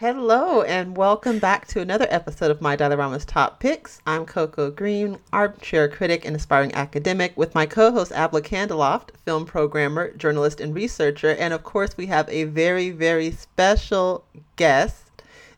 Hello, and welcome back to another episode of My Dialorama's Top Picks. I'm Coco Green, armchair critic and aspiring academic, with my co host Abla Candeloft, film programmer, journalist, and researcher. And of course, we have a very, very special guest.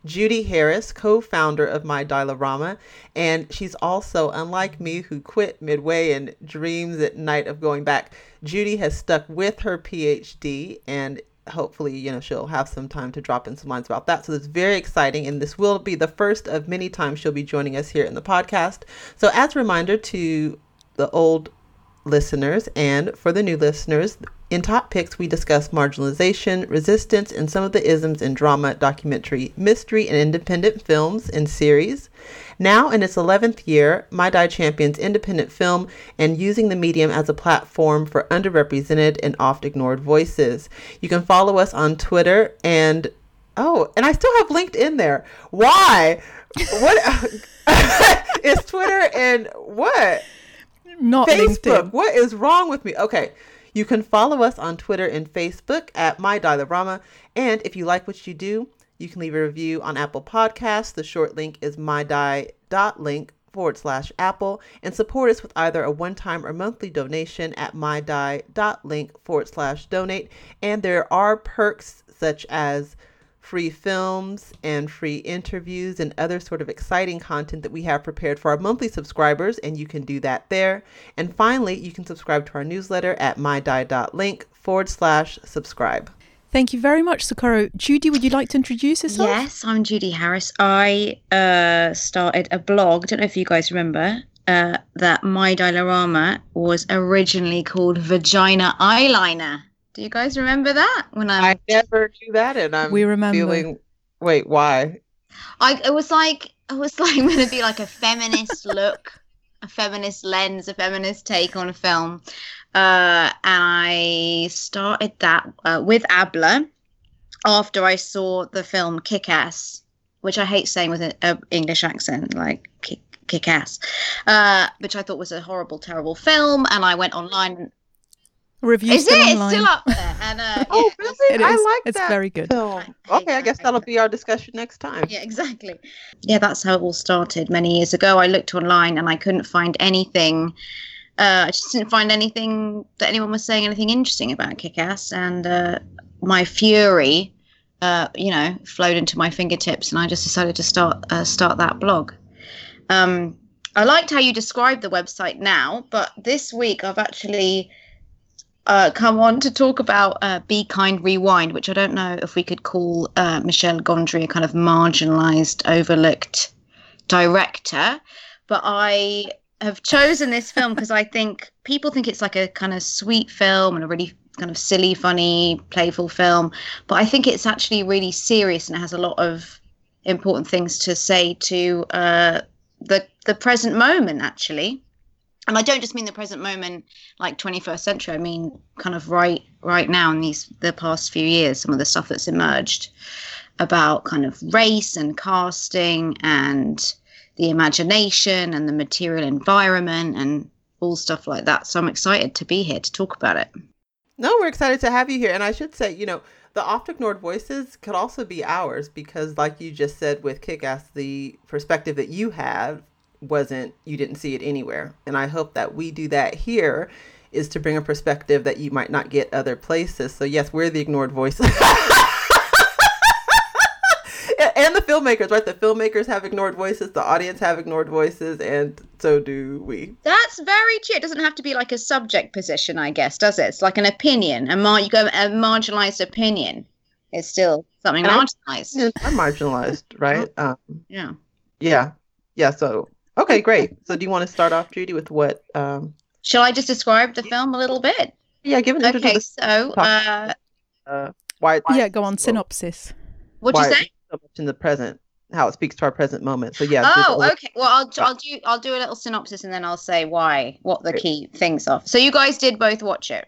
Judy Harris, co founder of My Dialorama, and she's also, unlike me, who quit midway and dreams at night of going back. Judy has stuck with her PhD and hopefully, you know, she'll have some time to drop in some lines about that. So it's very exciting. And this will be the first of many times she'll be joining us here in the podcast. So as a reminder to the old listeners and for the new listeners, in Top Picks, we discuss marginalization, resistance, and some of the isms in drama, documentary, mystery, and independent films and series. Now, in its 11th year, My Die champions independent film and using the medium as a platform for underrepresented and oft ignored voices. You can follow us on Twitter and oh, and I still have LinkedIn there. Why? What is Twitter and what? Not Facebook. LinkedIn. What is wrong with me? Okay. You can follow us on Twitter and Facebook at My Dialorama. And if you like what you do, you can leave a review on Apple Podcasts. The short link is mydie.link forward slash Apple and support us with either a one time or monthly donation at mydie.link forward slash donate. And there are perks such as free films and free interviews and other sort of exciting content that we have prepared for our monthly subscribers, and you can do that there. And finally, you can subscribe to our newsletter at mydie.link forward slash subscribe. Thank you very much, Socorro. Judy, would you like to introduce yourself? Yes, I'm Judy Harris. I uh, started a blog. Don't know if you guys remember uh, that My Dialorama was originally called Vagina Eyeliner. Do you guys remember that? When I'm, I never do that, and I'm We remember. feeling. Wait, why? I it was like it was like going to be like a feminist look, a feminist lens, a feminist take on a film. Uh, and I started that uh, with Abla after I saw the film Kick Ass, which I hate saying with an English accent, like kick, kick ass, uh, which I thought was a horrible, terrible film. And I went online. Reviews Is it? still It's online. still up there. And uh, Oh, yeah, really? It I is. like It's that very good. film. Okay, I guess that'll be our discussion next time. Yeah, exactly. Yeah, that's how it all started many years ago. I looked online and I couldn't find anything. Uh, I just didn't find anything that anyone was saying anything interesting about Kick Ass. And uh, my fury, uh, you know, flowed into my fingertips and I just decided to start uh, start that blog. Um, I liked how you described the website now, but this week I've actually uh, come on to talk about uh, Be Kind Rewind, which I don't know if we could call uh, Michel Gondry a kind of marginalized, overlooked director. But I have chosen this film because I think people think it's like a kind of sweet film and a really kind of silly, funny, playful film. But I think it's actually really serious and it has a lot of important things to say to uh, the the present moment, actually. And I don't just mean the present moment like 21st century. I mean kind of right right now in these the past few years, some of the stuff that's emerged about kind of race and casting and the imagination and the material environment and all stuff like that. So I'm excited to be here to talk about it. No, we're excited to have you here. And I should say, you know, the oft ignored voices could also be ours because, like you just said with Kick Ass, the perspective that you have wasn't, you didn't see it anywhere. And I hope that we do that here is to bring a perspective that you might not get other places. So, yes, we're the ignored voices. and the filmmakers, right? The filmmakers have ignored voices, the audience have ignored voices, and so do we. That's very true. It doesn't have to be like a subject position, I guess, does it? It's like an opinion. A mar- you go a marginalized opinion is still something And marginalized. I'm marginalized, right? Um, Yeah. Yeah. Yeah. So, okay, great. So, do you want to start off, Judy, with what? Um, Shall I just describe the film a little bit? yeah, give an intro Okay, to so uh, uh, why, Yeah, go on. Synopsis. what'd why you say? so much in the present, how it speaks to our present moment. So, yeah. Oh, little- okay. Well, I'll I'll do I'll do a little synopsis and then I'll say why, what the key things are. So you guys did both watch it.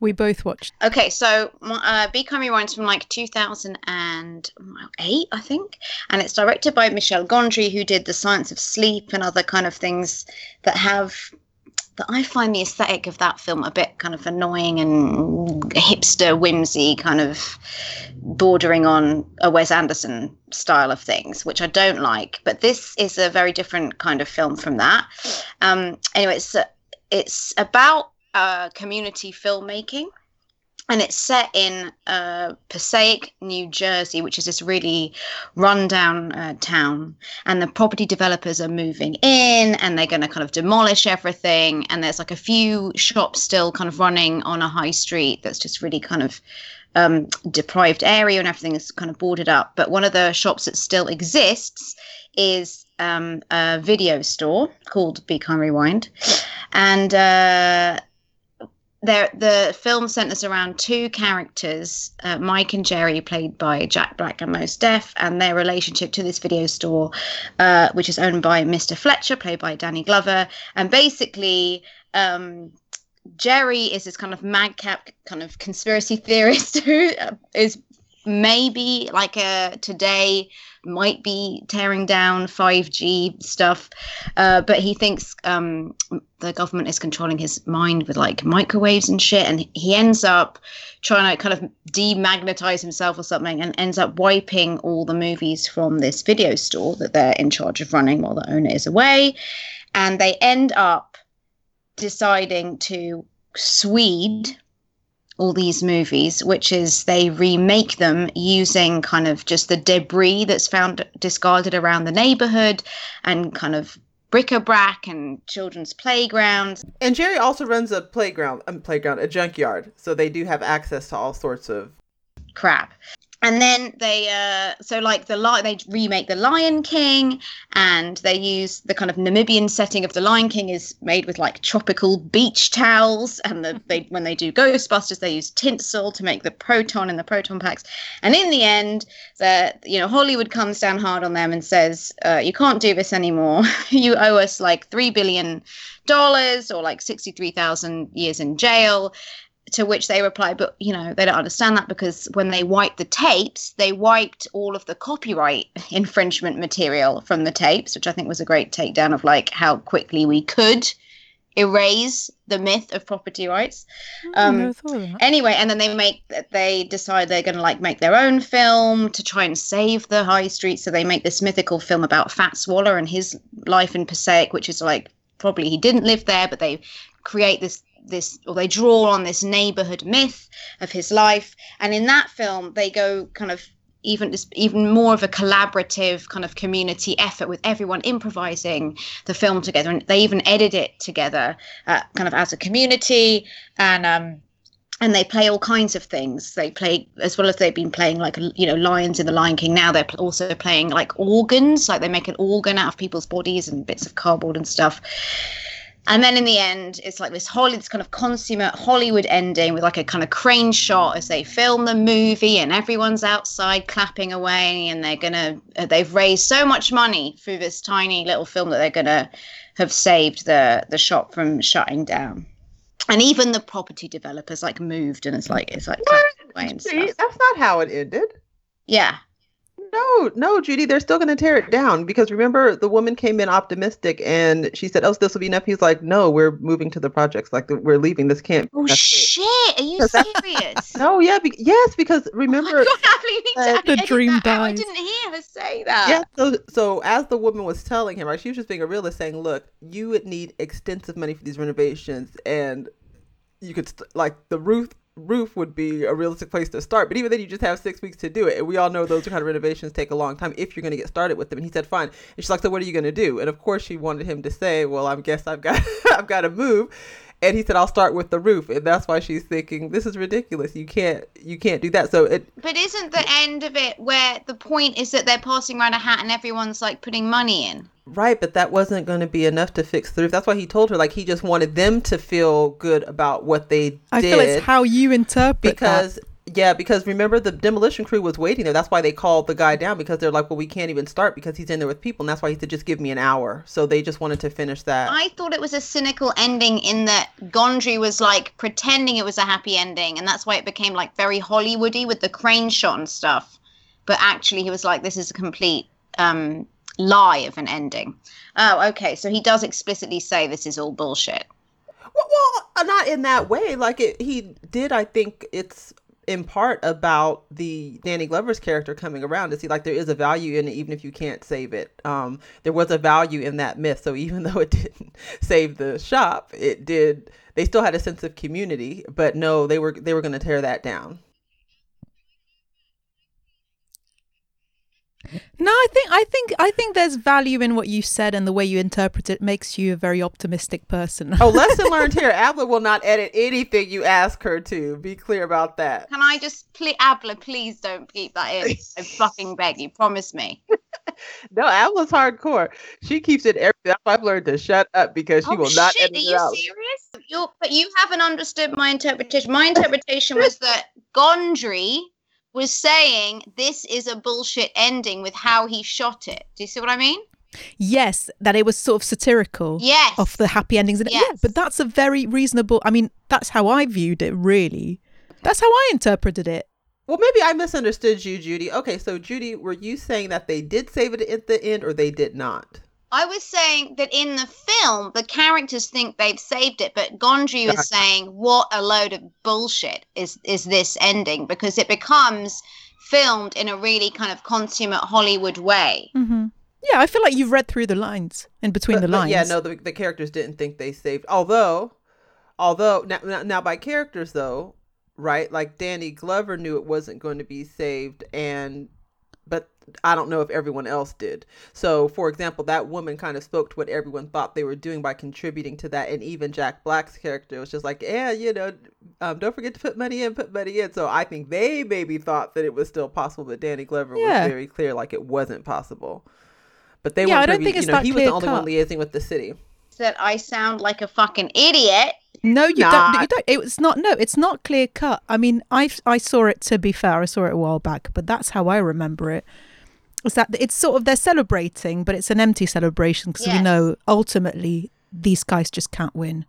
We both watched. Okay, so uh, Be Kind Rewind's from like 2008, I think, and it's directed by Michel Gondry, who did The Science of Sleep and other kind of things that have that I find the aesthetic of that film a bit kind of annoying and hipster whimsy, kind of bordering on a Wes Anderson style of things, which I don't like. But this is a very different kind of film from that. Um, anyway, it's it's about uh, community filmmaking and it's set in uh, Passaic, New Jersey, which is this really rundown uh, town. And the property developers are moving in, and they're going to kind of demolish everything. And there's like a few shops still kind of running on a high street that's just really kind of um, deprived area, and everything is kind of boarded up. But one of the shops that still exists is um, a video store called Be Kind Rewind, and uh, there the film centers around two characters uh, mike and jerry played by jack black and mos def and their relationship to this video store uh, which is owned by mr fletcher played by danny glover. And basically um, jerry is this kind of madcap kind of conspiracy theorist who is maybe like a today might be tearing down 5G stuff, uh, but he thinks um, the government is controlling his mind with like microwaves and shit, and he ends up trying to kind of demagnetize himself or something, and ends up wiping all the movies from this video store that they're in charge of running while the owner is away, and they end up deciding to Swede all these movies, which is they remake them using kind of just the debris that's found discarded around the neighborhood and kind of bric-a-brac and children's playgrounds. And Jerry also runs a playground, a playground, a junkyard, so they do have access to all sorts of crap and then they uh so like the li- they remake the lion king and they use the kind of namibian setting of the lion king is made with like tropical beach towels and the, they when they do ghostbusters they use tinsel to make the proton and the proton packs. And in the end the you know hollywood comes down hard on them and says uh, you can't do this anymore. You owe us like three billion dollars or like 63,000 years in jail to which they reply, but you know, they don't understand that because when they wiped the tapes, they wiped all of the copyright infringement material from the tapes, which I think was a great takedown of like how quickly we could erase the myth of property rights. Um, anyway, and then they make they decide they're going to like make their own film to try and save the high street. So they make this mythical film about Fats Waller and his life in Passaic, which is like probably he didn't live there, but they create this this or they draw on this neighborhood myth of his life. And in that film they go kind of even even more of a collaborative kind of community effort with everyone improvising the film together. And they even edit it together uh, kind of as a community. And um and they play all kinds of things. They play as well as they've been playing like you know lions in the lion king now they're also playing like organs. Like they make an organ out of people's bodies and bits of cardboard and stuff and then in the end, it's like this this kind of consummate Hollywood ending with like a kind of crane shot as they film the movie, and everyone's outside clapping away, and they're gonna uh, they've raised so much money through this tiny little film that they're gonna have saved the the shop from shutting down. And even the property developers like moved, and it's like it's like away and stuff. That's not how it ended. Yeah, no, no, Judy, they're still going to tear it down because remember the woman came in optimistic and she said, "Oh, this will be enough." He's like, "No, we're moving to the projects. Like we're leaving. This can't." Oh shit! Are you serious? no, yeah, be- yes, because remember oh the dream dies. I didn't hear her say that. Yeah. So, so as the woman was telling him, right, she was just being a realist, saying, "Look, you would need extensive money for these renovations, and you could st- like the roof roof would be a realistic place to start. But even then, you just have six weeks to do it. And we all know those kind of renovations take a long time if you're going to get started with them. And he said, fine. And she's like, so what are you going to do? And of course, she wanted him to say, well, I guess I've got, I've got to move. And he said, "I'll start with the roof," and that's why she's thinking, "This is ridiculous. You can't, you can't do that." So it. But isn't the end of it where the point is that they're passing around a hat and everyone's like putting money in? Right, but that wasn't going to be enough to fix the roof. That's why he told her, like, he just wanted them to feel good about what they I did. feel it's how you interpret because that. Yeah, because remember the demolition crew was waiting there. That's why they called the guy down because they're like, well, we can't even start because he's in there with people, and that's why he said just give me an hour. So they just wanted to finish that. I thought it was a cynical ending in that Gondry was like pretending it was a happy ending, and that's why it became like very Hollywoody with the crane shot and stuff. But actually, he was like, this is a complete um, lie of an ending. Oh, okay. So he does explicitly say this is all bullshit. Well, well, not in that way. Like it, he did. I think it's in part about the Danny Glover's character coming around to see like there is a value in it, even if you can't save it. Um, there was a value in that myth. So even though it didn't save the shop, it did. They still had a sense of community, but no, they were they were going to tear that down. No, I think I think I think there's value in what you said and the way you interpret it makes you a very optimistic person. oh, lesson learned here. Abla will not edit anything you ask her to. Be clear about that. Can I just please, Abla, please don't keep that in. I fucking beg you. Promise me. no, Abla's hardcore. She keeps it every. I've learned to shut up because she oh, will not shit, edit Are you out. serious? You're, but you haven't understood my interpretation. My interpretation was that Gondry was saying this is a bullshit ending with how he shot it. Do you see what I mean? Yes, that it was sort of satirical. Yes. Of the happy endings. And Yes. Yeah, but that's a very reasonable. I mean, that's how I viewed it. Really, that's how I interpreted it. Well, maybe I misunderstood you, Judy. Okay, so Judy, were you saying that they did save it at the end or they did not? I was saying that in the film, the characters think they've saved it, but Gondry was saying, "What a load of bullshit is is this ending?" Because it becomes filmed in a really kind of consummate Hollywood way. hmm Yeah, I feel like you've read through the lines in between But- the lines. yeah, no, the, the characters didn't think they saved. Although, although now, now, now by characters though, right? Like Danny Glover knew it wasn't going to be saved, and but I don't know if everyone else did. So, for example, that woman kind of spoke to what everyone thought they were doing by contributing to that, and even Jack Black's character was just like, yeah, you know, um, don't forget to put money in, put money in. So I think they maybe thought that it was still possible, but Danny Glover Yeah. was very clear like it wasn't possible. But they Yeah, weren't I don't privy- think you it's know, that he was the clear only one cut. liaising with the city. That I sound like a fucking idiot. No, you Not. don't. You don't. It's not. No, it's not clear cut. I mean, I I saw it. To be fair, I saw it a while back, but that's how I remember it. Is that it's sort of they're celebrating, but it's an empty celebration because we know ultimately these guys just can't win.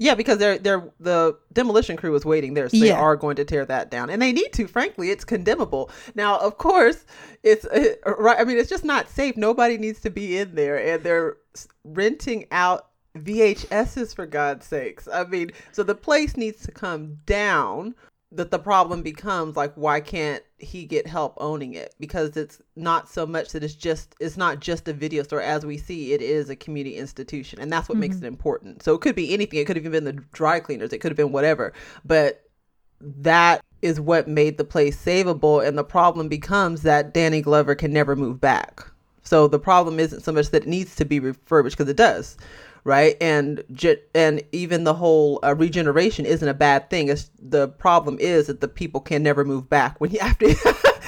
Yeah, because they're they're the demolition crew is waiting there, so they are going to tear that down, and they need to. Frankly, it's condemnable. Now, of course, it's uh, right. I mean, it's just not safe. Nobody needs to be in there, and they're renting out VHSs for God's sakes. I mean, so the place needs to come down. That the problem becomes like, why can't he get help owning it? Because it's not so much that it's just it's not just a video store. As we see, it is a community institution, and that's what makes mm-hmm. it important. So it could be anything. It could have even been the dry cleaners. It could have been whatever. But that is what made the place savable, and the problem becomes that Danny Glover can never move back. So the problem isn't so much that it needs to be refurbished because it does, right? And ge- and even the whole uh, regeneration isn't a bad thing. It's the problem is that the people can never move back when you after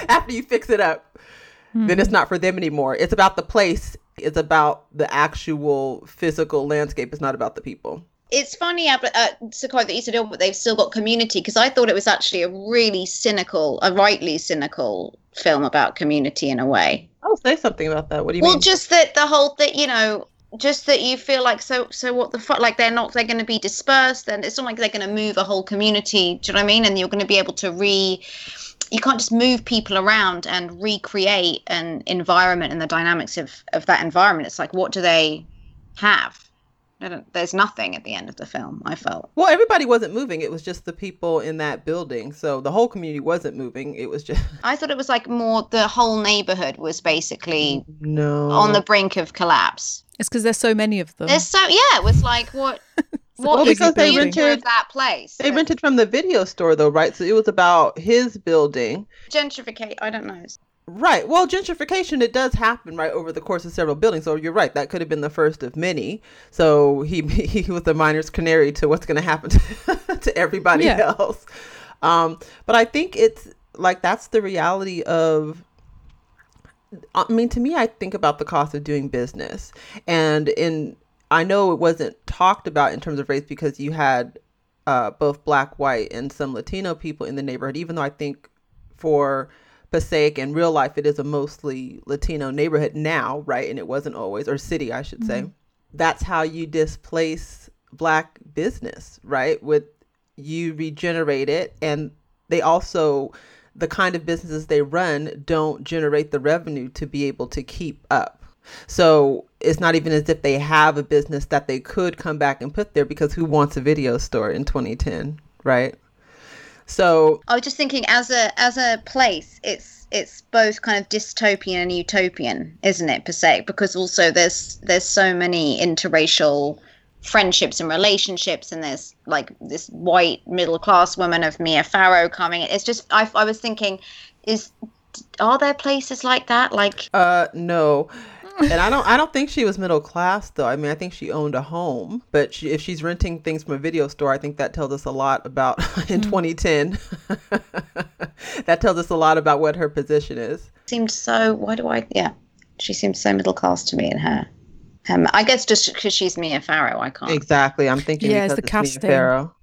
after you fix it up. Then it's not for them anymore. It's about the place. It's about the actual physical landscape. It's not about the people. It's funny, Ab- uh, Sakai, that you said, oh, but they've still got community, because I thought it was actually a really cynical, a rightly cynical film about community in a way. I'll say something about that. What do you well, mean? Well, just that the whole thing, you know, just that you feel like so so what the fuck like they're not they're going to be dispersed and it's not like they're going to move a whole community do you know what i mean and you're going to be able to re you can't just move people around and recreate an environment and the dynamics of of that environment it's like what do they have I don't, there's nothing at the end of the film i felt Well, everybody wasn't moving. It was just the people in that building. So the whole community wasn't moving. It was just i thought it was like more the whole neighborhood was basically no on the brink of collapse It's because there's so many of them. there's so yeah it was like what what Well, because they rented- that place They rented from the video store though, right? So it was about his building. gentrificate i don't know Right. Well, gentrification it does happen right over the course of several buildings. So you're right. That could have been the first of many. So he he was the miner's canary to what's going to happen to, to everybody Yeah. else. Um, but I think it's like that's the reality of I mean, to me, I think about the cost of doing business, and in I know it wasn't talked about in terms of race because you had uh, both black, white, and some Latino people in the neighborhood. Even though I think for Passaic in real life, it is a mostly Latino neighborhood now, right? And it wasn't always, or city, I should say. That's how you displace black business, right? With you regenerate it, and they also the kind of businesses they run don't generate the revenue to be able to keep up. So it's not even as if they have a business that they could come back and put there because who wants a video store in 2010, right? So I was just thinking, as a as a place, it's it's both kind of dystopian and utopian, isn't it, per se? Because also there's there's so many interracial friendships and relationships, and there's like this white middle class woman of Mia Farrow coming. It's just I I was thinking, is are there places like that? Like uh no and I don't I don't think she was middle class though. I mean, I think she owned a home, but she, if she's renting things from a video store, I think that tells us a lot about in mm. 2010. that tells us a lot about what her position is. Seemed so. Why do I? Yeah, she seems so middle class to me in her. Um, I guess just because she's Mia Farrow, I can't. Exactly, I'm thinking yeah, because it's, the it's Mia Farrow.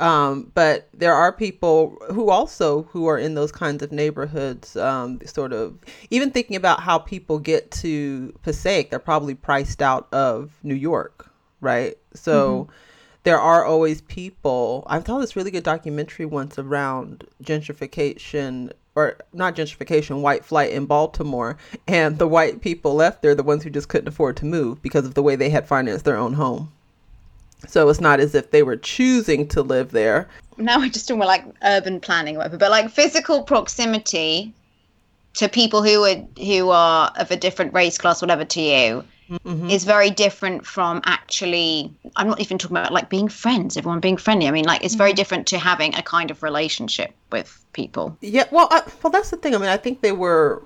Um, but there are people who also who are in those kinds of neighborhoods, um, sort of even thinking about how people get to Passaic, they're probably priced out of New York, right? So mm-hmm. there are always people. I saw this really good documentary once around gentrification or not gentrification, white flight in Baltimore, and the white people left there, the ones who just couldn't afford to move because of the way they had financed their own home. So it's not as if they were choosing to live there. Now we're just talking about like urban planning whatever, but like physical proximity to people who are who are of a different race, class, whatever to you. Mm-hmm. is very different from actually i'm not even talking about like being friends everyone being friendly i mean like it's very mm-hmm. different to having a kind of relationship with people yeah well I, well that's the thing i mean i think they were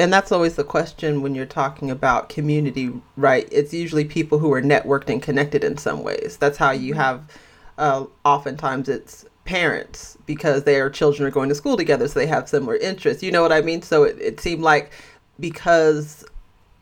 and that's always the question when you're talking about community, right? It's usually people who are networked and connected in some ways. That's how you mm-hmm. have, uh, oftentimes it's parents because their children are going to school together, so they have similar interests. You know what I mean? So it, it seemed like because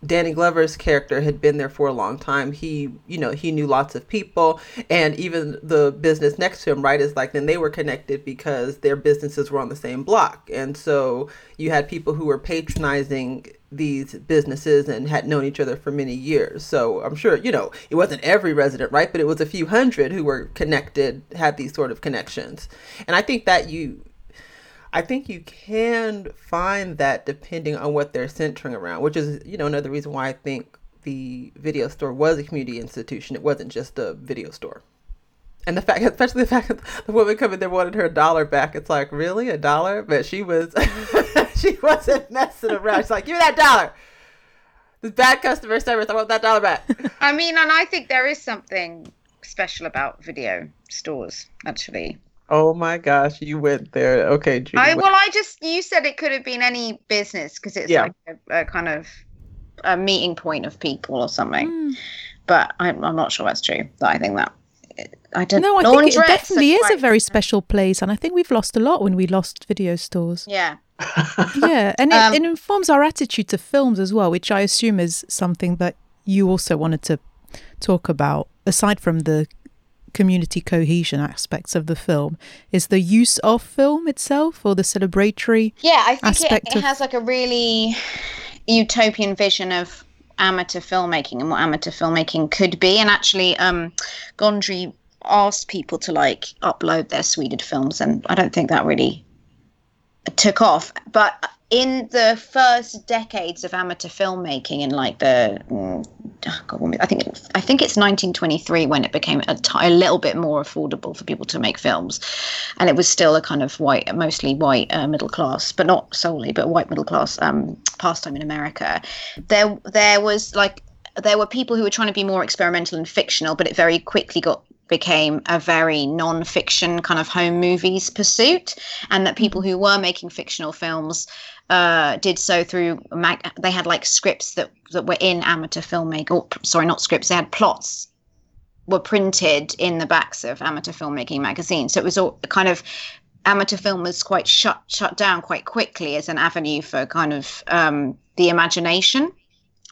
Danny Glover's character had been there for a long time. He, you know, he knew lots of people, and even the business next to him, right, is like then they were connected because their businesses were on the same block, and so you had people who were patronizing these businesses and had known each other for many years. So I'm sure, you know, it wasn't every resident, right, but it was a few hundred who were connected, had these sort of connections, and I think that you I think you can find that depending on what they're centering around, which is, you know, another reason why I think the video store was a community institution. It wasn't just a video store. And the fact, especially the fact that the woman coming there wanted her dollar back. It's like, really? A dollar? But she was, she wasn't messing around. She's like, give me that dollar. This bad customer service. I want that dollar back. I mean, and I think there is something special about video stores, actually. Oh my gosh, you went there. Okay, Judy. I, well, I just you said it could have been any business because it's yeah. like a, a, kind of a meeting point of people or something. Mm. But I, I'm not sure that's true. But I think that I don't. No, I think it definitely is a very special place, and I think we've lost a lot when we lost video stores. Yeah. yeah, and it, um, it informs our attitude to films as well, which I assume is something that you also wanted to talk about aside from the community cohesion aspects of the film. Is the use of film itself or the celebratory yeah i think it, it of... has like a really utopian vision of amateur filmmaking and what amateur filmmaking could be. And actually um gondry asked people to like upload their sweded films and i don't think that really took off. But in the first decades of amateur filmmaking in like the mm, God, I think I think it's 1923 when it became a, t- a little bit more affordable for people to make films, and it was still a kind of white, mostly white uh, middle class, but not solely, but white middle class um, pastime in America. There there was like there were people who were trying to be more experimental and fictional, but it very quickly got became a very non-fiction kind of home movies pursuit and that people who were making fictional films uh, did so through mag- they had like scripts that that were in amateur filmmaking or sorry not scripts they had plots were printed in the backs of amateur filmmaking magazines. So it was all kind of amateur film was quite shut shut down quite quickly as an avenue for kind of um, the imagination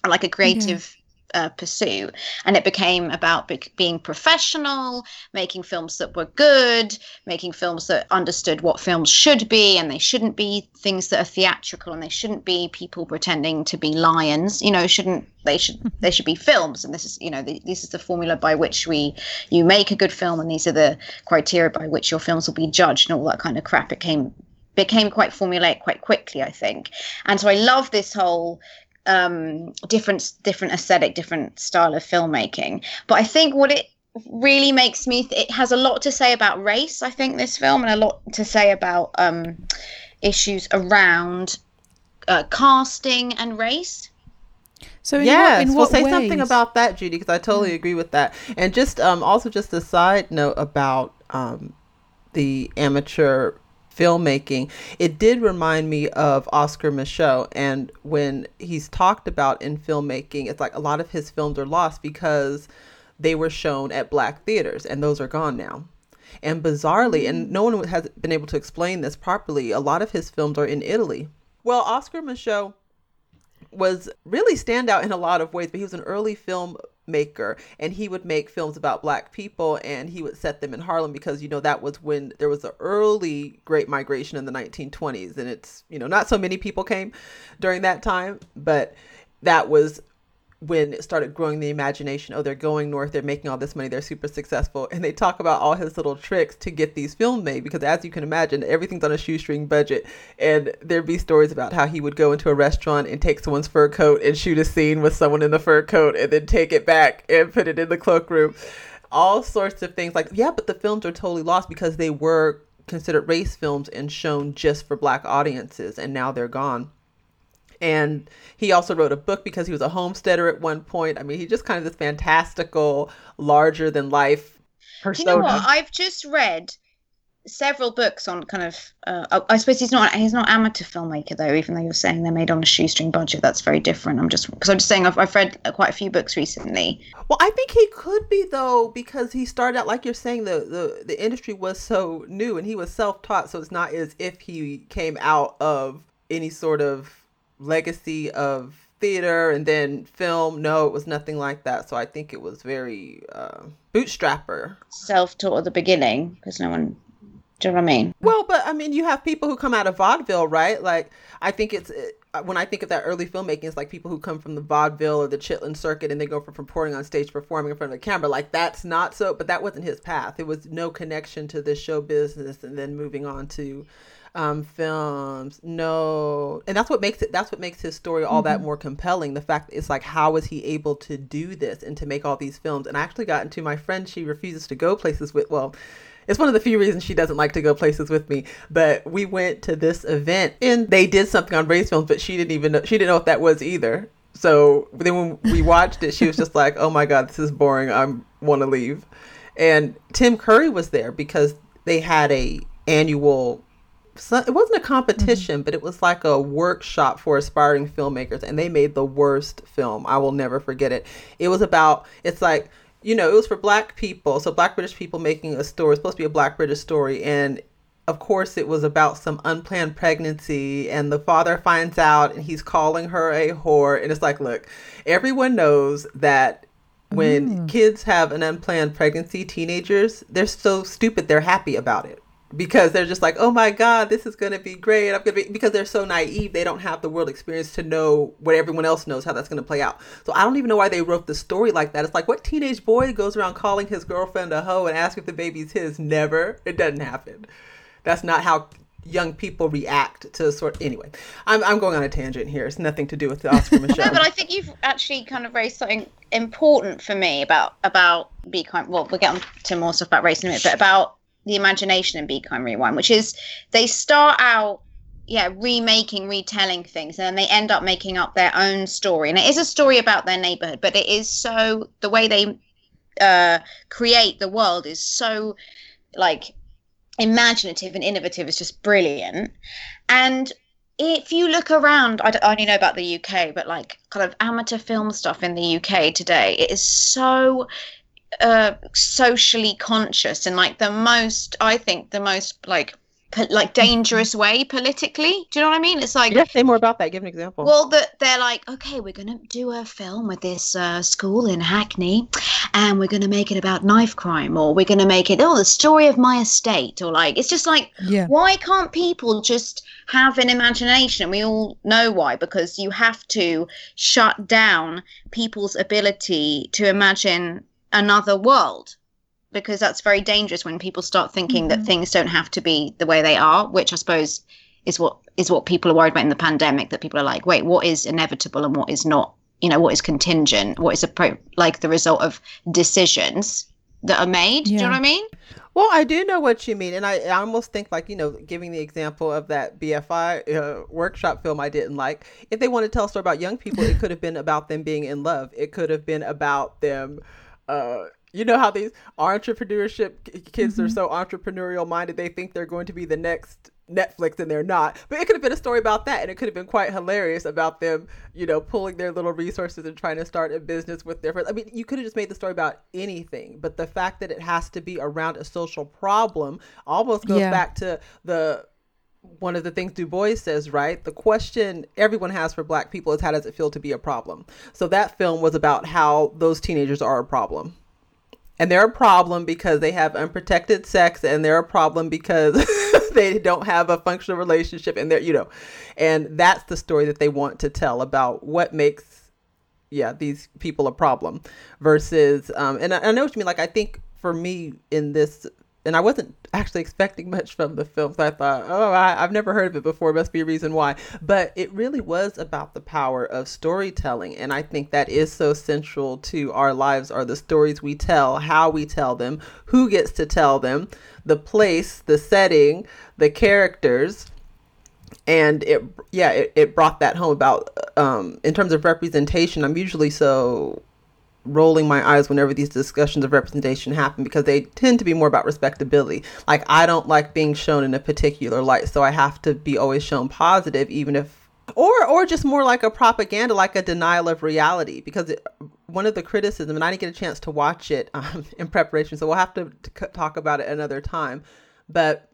like a creative uh, pursue. And it became about be- being professional, making films that were good, making films that understood what films should be, and they shouldn't be things that are theatrical, and they shouldn't be people pretending to be lions. You know, shouldn't they should they should be films, and this is you know the, this is the formula by which we you make a good film, and these are the criteria by which your films will be judged, and all that kind of crap. It came became quite formulaic quite quickly, I think. And so I love this whole um, different different aesthetic, different style of filmmaking. But I think what it really makes me th- it has a lot to say about race. I think this film and a lot to say about um, issues around uh, casting and race. So in yes, what, in well, say ways? something about that, Judy, because I totally agree with that. And just um, also just a side note about um, the amateur filmmaking, it did remind me of Oscar Micheaux. And when he's talked about in filmmaking, it's like a lot of his films are lost because they were shown at black theaters, and those are gone now. And bizarrely, and no one has been able to explain this properly, a lot of his films are in Italy. Well, Oscar Micheaux was really standout in a lot of ways, but he was an early film maker and he would make films about black people and he would set them in Harlem because you know that was when there was the early great migration in the 1920s and it's you know not so many people came during that time but that was when it started growing the imagination oh they're going north they're making all this money they're super successful. And they talk about all his little tricks to get these films made because as you can imagine everything's on a shoestring budget. And there'd be stories about how he would go into a restaurant and take someone's fur coat and shoot a scene with someone in the fur coat and then take it back and put it in the cloakroom. All sorts of things like yeah but the films are totally lost because they were considered race films and shown just for black audiences and now they're gone and he also wrote a book because he was a homesteader at one point. I mean, he just kind of this fantastical, larger than life persona. You know what? I've just read several books on kind of. Uh, I suppose he's not he's not amateur filmmaker though. Even though you're saying they're made on a shoestring budget, that's very different. I'm just because I'm just saying I've, I've read quite a few books recently. Well, I think he could be though because he started out like you're saying the the the industry was so new and he was self taught, so it's not as if he came out of any sort of legacy of theater and then film. No, it was nothing like that. So I think it was very uh, bootstrapper. Self taught at the beginning because no one. Do you know what I mean? Well, but I mean, you have people who come out of vaudeville, right? Like, I think it's when I think of that early filmmaking, it's like people who come from the vaudeville or the Chitlin circuit and they go from reporting on stage performing in front of the camera. Like, that's not so, but that wasn't his path. It was no connection to this show business and then moving on to um, films. No, and that's what makes it. That's what makes his story all mm-hmm. that more compelling. The fact it's like, how was he able to do this and to make all these films? And I actually got into my friend. She refuses to go places with. Well, it's one of the few reasons she doesn't like to go places with me. But we went to this event and they did something on race films, but she didn't even know. She didn't know what that was either. So then when we watched it, she was just like, "Oh my god, this is boring. I want to leave." And Tim Curry was there because they had a annual so it wasn't a competition, mm-hmm. but it was like a workshop for aspiring filmmakers, and they made the worst film. I will never forget it. It was about it's like you know it was for black people, so black British people making a story. It's supposed to be a black British story, and of course it was about some unplanned pregnancy, and the father finds out, and he's calling her a whore, and it's like, look, everyone knows that when mm. kids have an unplanned pregnancy, teenagers, they're so stupid, they're happy about it because they're just like, oh my God, this is going to be great. I'm going to be, because they're so naive, they don't have the world experience to know what everyone else knows, how that's going to play out. So I don't even know why they wrote the story like that. It's like, what teenage boy goes around calling his girlfriend a hoe and asks if the baby's his? Never. It doesn't happen. That's not how young people react to sort anyway I'm, I'm going on a tangent here it's nothing to do with the oscar micheaux no but i think you've actually kind of raised something important for me about about be kind well we'll get on to more stuff about race in a minute but about the imagination in Be Kind Rewind, which is they start out yeah remaking retelling things and they end up making up their own story. And it is a story about their neighborhood but it is so the way they uh, create the world is so like imaginative and innovative. It's just brilliant. And if you look around I, I only know about the uk but like kind of amateur film stuff in the uk today it is so uh, socially conscious and like the most i think the most like po- like dangerous way politically. Do you know what i mean? It's like yeah say more about that. Give an example. Well that they're like okay we're gonna do a film with this uh, school in hackney and we're gonna make it about knife crime or we're gonna make it oh the story of my estate or like it's just like yeah. why can't people just have an imagination? We all know why because you have to shut down people's ability to imagine another world because that's very dangerous when people start thinking mm-hmm. that things don't have to be the way they are which i suppose is what is what people are worried about in the pandemic that people are like wait what is inevitable and what is not? You know what is contingent? What is a pro- like the result of decisions that are made? Yeah. do you know what i mean? Well i do know what you mean and i, I almost think like you know giving the example of that bfi uh, workshop film i didn't like if they wanted to tell a story about young people it could have been about them being in love. It could have been about them uh, you know how these entrepreneurship kids mm-hmm. are so entrepreneurial minded they think they're going to be the next Netflix and they're not. But it could have been a story about that and it could have been quite hilarious about them, you know, pulling their little resources and trying to start a business with their friends. I mean, you could have just made the story about anything, but the fact that it has to be around a social problem almost goes yeah. back to the one of the things Du Bois says, right? The question everyone has for black people is how does it feel to be a problem? So that film was about how those teenagers are a problem and they're a problem because they have unprotected sex and they're a problem because they don't have a functional relationship and they're you know and that's the story that they want to tell about what makes yeah these people a problem versus um and I, I know what you mean like i think for me in this and I wasn't actually expecting much from the film. So I thought, oh, I, have never heard of it before. Must be a reason why. But it really was about the power of storytelling, and I think that is so central to our lives: are the stories we tell, how we tell them, who gets to tell them, the place, the setting, the characters. And it, yeah, it, it brought that home about, um, in terms of representation. I'm usually so rolling my eyes whenever these discussions of representation happen because they tend to be more about respectability. Like I don't like being shown in a particular light, so I have to be always shown positive even if or or just more like a propaganda like a denial of reality because it, one of the criticism and I didn't get a chance to watch it um, in preparation, so we'll have to, to talk about it another time. But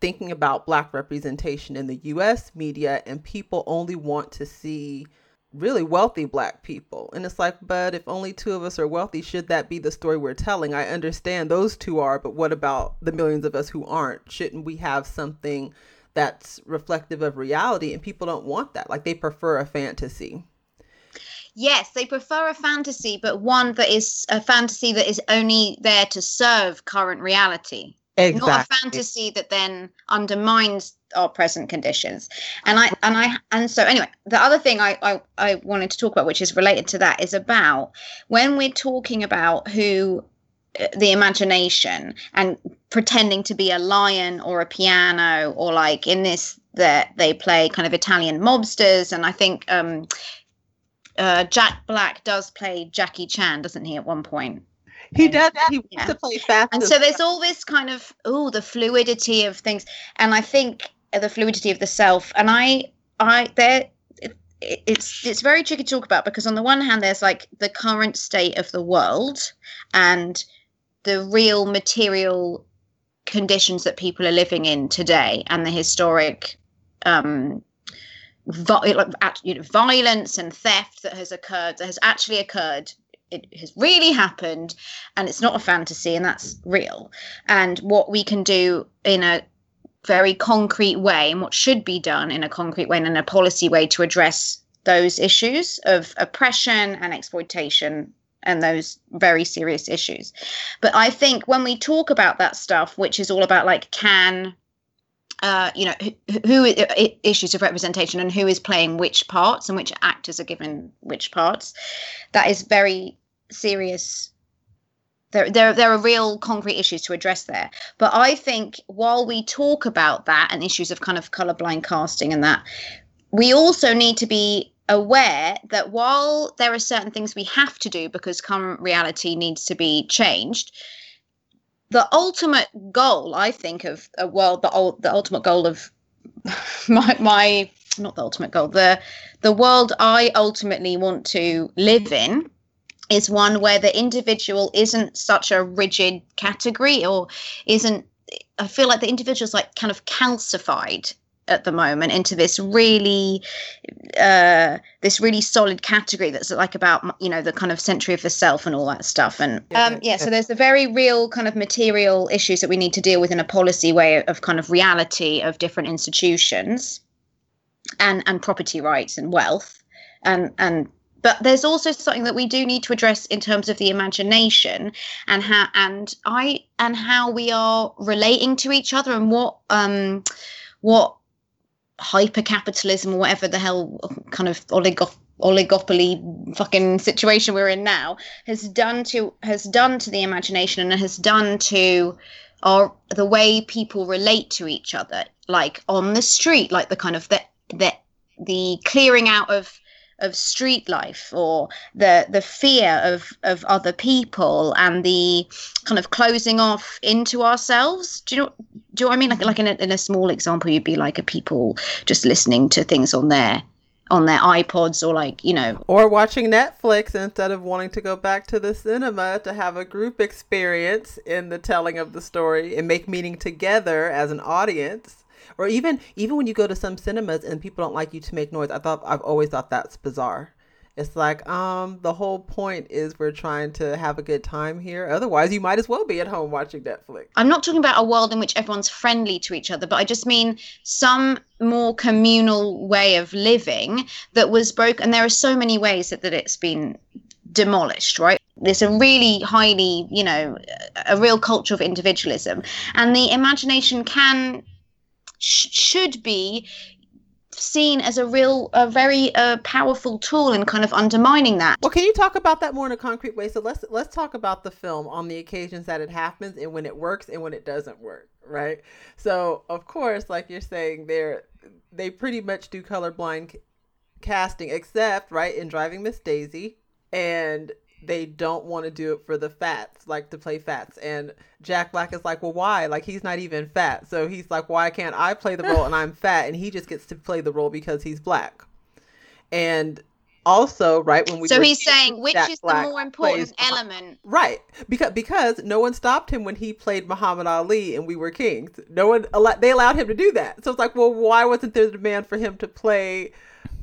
thinking about black representation in the US media and people only want to see really wealthy black people. And it's like, but if only two of us are wealthy, should that be the story we're telling? I understand those two are, but what about the millions of us who aren't? Shouldn't we have something that's reflective of reality? And people don't want that. Like they prefer a fantasy. Yes, they prefer a fantasy, but one that is a fantasy that is only there to serve current reality. Exactly. Not a fantasy that then undermines our present conditions. And I and I and so anyway, the other thing I, I, I wanted to talk about, which is related to that, is about when we're talking about who uh, the imagination and pretending to be a lion or a piano or like in this that they play kind of Italian mobsters and I think um uh, Jack Black does play Jackie Chan, doesn't he, at one point? He does. He wants yeah. to play fast. And so there's all this kind of oh, the fluidity of things, and I think the fluidity of the self. And I, I there, it, it's it's very tricky to talk about because on the one hand, there's like the current state of the world and the real material conditions that people are living in today, and the historic. Um, you know, violence and theft that has occurred that has actually occurred it has really happened and it's not a fantasy and that's real and what we can do in a very concrete way and what should be done in a concrete way and in a policy way to address those issues of oppression and exploitation and those very serious issues. But I think when we talk about that stuff, which is all about like, can uh, you know, who, who issues of representation and who is playing which parts and which actors are given which parts, that is very serious there, there, there are real concrete issues to address there. But I think while we talk about that and issues of kind of colorblind casting and that, we also need to be aware that while there are certain things we have to do because current reality needs to be changed, the ultimate goal, I think, of uh, a world, the, the ultimate goal of my, my, not the ultimate goal, the, the world I ultimately want to live in is one where the individual isn't such a rigid category or isn't i feel like the individual is like kind of calcified at the moment into this really uh this really solid category that's like about you know the kind of century of the self and all that stuff. And um yeah so there's the very real kind of material issues that we need to deal with in a policy way of kind of reality of different institutions and and property rights and wealth and and but there's also something that we do need to address in terms of the imagination and how and i and how we are relating to each other and what um what hyper capitalism or whatever the hell kind of oligopoly oligopoly fucking situation we're in now has done to has done to the imagination and has done to our the way people relate to each other like on the street like the kind of the the the clearing out of of street life or the the fear of of other people and the kind of closing off into ourselves do you know do you know what i mean like like in a, in a small example you'd be like a people just listening to things on their on their iPods or like, you know. Or watching Netflix instead of wanting to go back to the cinema to have a group experience in the telling of the story and make meaning together as an audience. Or even even when you go to some cinemas and people don't like you to make noise, I thought I've always thought that's bizarre. It's like, um, the whole point is we're trying to have a good time here. Otherwise, you might as well be at home watching Netflix. I'm not talking about a world in which everyone's friendly to each other, but I just mean some more communal way of living that was broken. And there are so many ways that, that it's been demolished, right? There's a really highly, you know, a real culture of individualism. And the imagination can sh- should be seen as a real, a very uh, powerful tool in kind of undermining that. Well, can you talk about that more in a concrete way? So let's let's talk about the film on the occasions that it happens and when it works and when it doesn't work, right? So of course, like you're saying, they're they pretty much do colorblind casting, except right in Driving Miss Daisy, and they don't want to do it for the fats, like to play fats. And Jack Black is like, well, why? Like he's not even fat. So he's like, why can't I play the role and I'm fat? And he just gets to play the role because he's black. And also, right when we so he's saying which Jack is Black the more important element, right? Because because no one stopped him when he played Muhammad Ali and We Were Kings. No one they allowed him to do that. So it's like, well, why wasn't there a demand for him to play?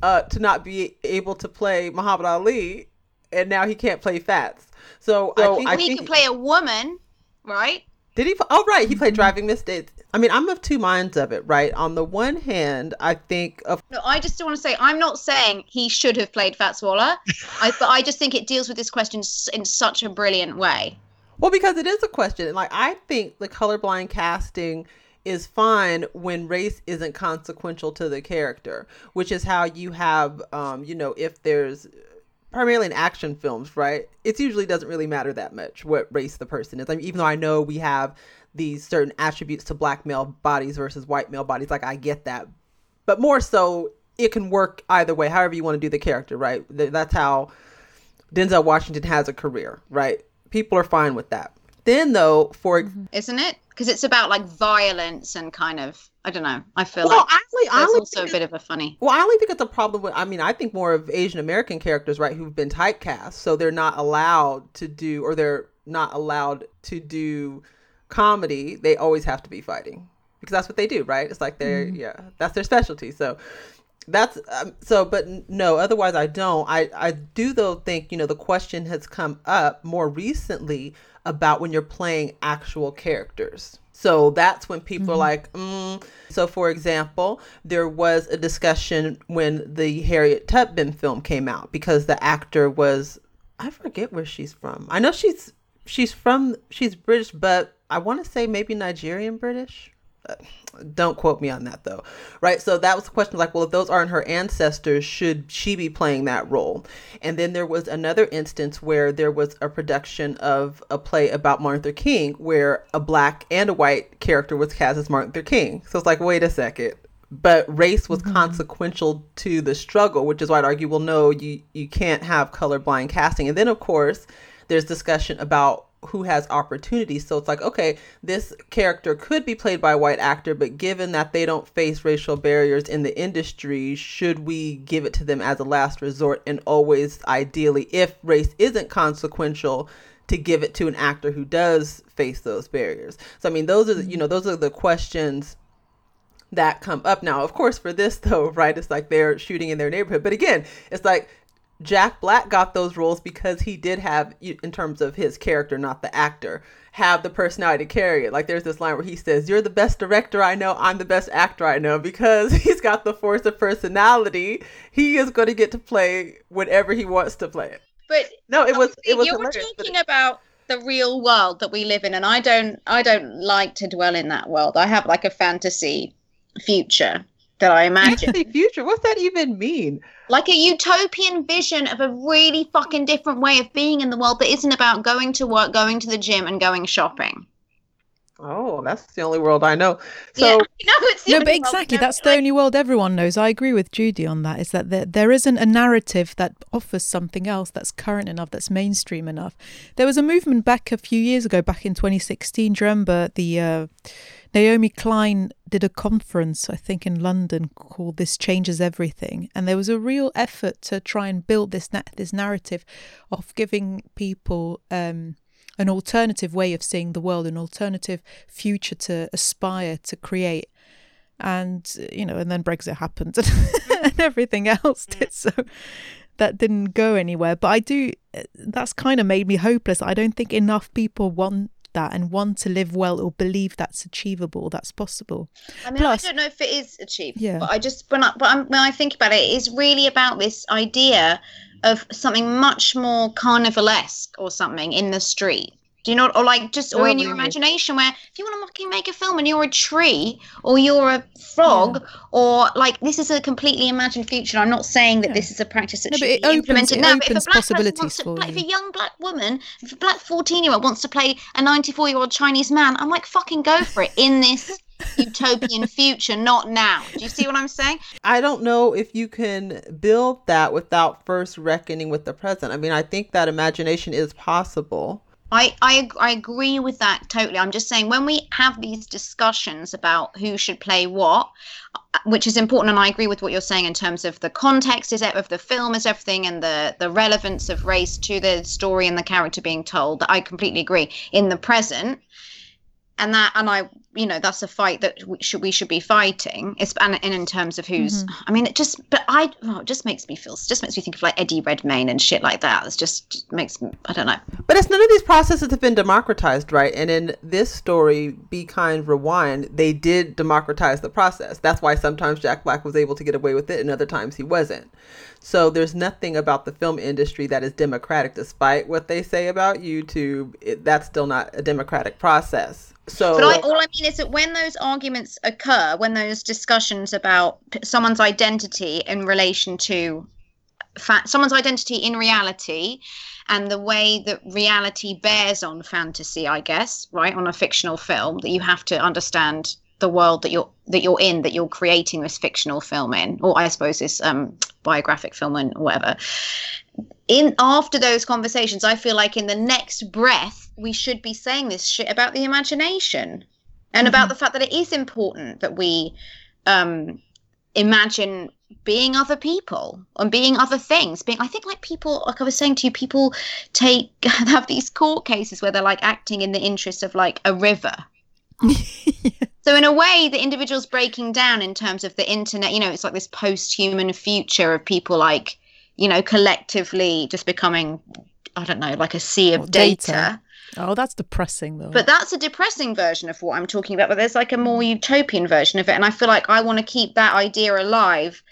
Uh, to not be able to play Muhammad Ali and now he can't play Fats. So, so I think I he think, can play a woman, right? Did he? Oh, right. He played Driving Miss Daisy. I mean, I'm of two minds of it, right? On the one hand, I think of. No, I just want to say, I'm not saying he should have played Fats Waller, I, but I just think it deals with this question in such a brilliant way. Well, because it is a question. Like, I think the colorblind casting is fine when race isn't consequential to the character, which is how you have, um, you know, if there's primarily in action films, right? It usually doesn't really matter that much what race the person is. I mean, even though I know we have these certain attributes to black male bodies versus white male bodies, like I get that, but more so, it can work either way, however you want to do the character, right? That's how Denzel Washington has a career, right? People are fine with that. Then, though, for mm-hmm. isn't it? Because it's about like violence and kind of I don't know. I feel well, like honestly, there's also a bit of a funny. Well, I only think it's a problem with. I mean, I think more of Asian American characters, right, who've been typecast, so they're not allowed to do, or they're not allowed to do comedy. They always have to be fighting because that's what they do, right? It's like they're mm-hmm. yeah, that's their specialty. So that's um, so but no otherwise i don't i i do though think you know the question has come up more recently about when you're playing actual characters so that's when people mm-hmm. are like, mm. so for example, there was a discussion when the Harriet Tubman film came out because the actor was, I forget where she's from. I know she's she's from she's British, but I want to say maybe Nigerian British. Don't quote me on that though. Right? So that was the question like well if those aren't her ancestors should she be playing that role? And then there was another instance where there was a production of a play about martin luther king where a black and a white character was cast as martin luther king. So it's like wait a second. But race was mm-hmm. consequential to the struggle which is why i'd argue well no you you can't have colorblind casting. And then of course there's discussion about who has opportunities. So it's like, okay, this character could be played by a white actor, but given that they don't face racial barriers in the industry, should we give it to them as a last resort and always, ideally, if race isn't consequential, to give it to an actor who does face those barriers? So, I mean, those are, you know, those are the questions that come up now. Of course, for this though, right, it's like they're shooting in their neighborhood. But again, it's like Jack Black got those roles because he did have, in terms of his character, not the actor, have the personality to carry it. Like there's this line where he says, "You're the best director I know. I'm the best actor I know." Because he's got the force of personality, he is going to get to play whatever he wants to play it. But no, it was it was. You were talking about the real world that we live in, and I don't I don't like to dwell in that world. I have like a fantasy future that I imagine. Fantasy future. What's that even mean? Like a utopian vision of a really fucking different way of being in the world that isn't about going to work, going to the gym, and going shopping. Oh, that's the only world I know. So yeah, no, it's no, but exactly, that's the only world everyone knows. I agree with Judy on that. Is that there, there isn't a narrative that offers something else that's current enough, that's mainstream enough. There was a movement back a few years ago, back in 2016. Do you remember the uh, Naomi Klein did a conference, I think, in London called "This Changes Everything," and there was a real effort to try and build this na- this narrative of giving people um, an alternative way of seeing the world, an alternative future to aspire to create. And you know, and then Brexit happened, and everything else did so. That didn't go anywhere. But I do. That's kind of made me hopeless. I don't think enough people want that and want to live well or believe that's achievable, that's possible. I mean, Plus, I don't know if it is achievable, yeah. but I just when I, but I'm, when I think about it, it's really about this idea of something much more carnivalesque or something in the street. Do you know, or like just, or in oh, your imagination, where if you want to fucking make a film and you're a tree or you're a frog, yeah. or like this is a completely imagined future. I'm not saying that yeah. this is a practice that no, should be opens, implemented now. But if a black possibilities to, like, if a young black woman, if a black 14 year old wants to play a 94 year old Chinese man, I'm like, fucking go for it in this utopian future, not now. Do you see what I'm saying? I don't know if you can build that without first reckoning with the present. I mean, I think that imagination is possible I, I I agree with that totally. I'm just saying when we have these discussions about who should play what, which is important, and I agree with what you're saying in terms of the context is of the film is everything, and the the relevance of race to the story and the character being told. I completely agree. In the present, and that and I you know that's a fight that we should we should be fighting. It's and, and in terms of who's mm-hmm. i mean it just but i oh, it just makes me feel just makes me think of like eddie redmayne and shit like that. It's just, just makes me i don't know. But it's none of these processes have been democratized right? And in this story be kind rewind they did democratize the process. That's why sometimes jack black was able to get away with it and other times he wasn't. So there's nothing about the film industry that is democratic despite what they say about youtube. It, that's still not a democratic process so, but I, all I mean is that when those arguments occur, when those discussions about someone's identity in relation to fa- someone's identity in reality, and the way that reality bears on fantasy, I guess, right, on a fictional film, that you have to understand the world that you're that you're in, that you're creating this fictional film in, or I suppose this um, biographic film and whatever. In after those conversations, I feel like in the next breath we should be saying this shit about the imagination and mm-hmm. about the fact that it is important that we um, imagine being other people and being other things being i think like people like i was saying to you people take have these court cases where they're like acting in the interest of like a river so in a way the individual's breaking down in terms of the internet you know it's like this post-human future of people like you know collectively just becoming i don't know like a sea of data. data Oh, that's depressing, though. But that's a depressing version of what I'm talking about. But there's like a more utopian version of it. And I feel like I want to keep that idea alive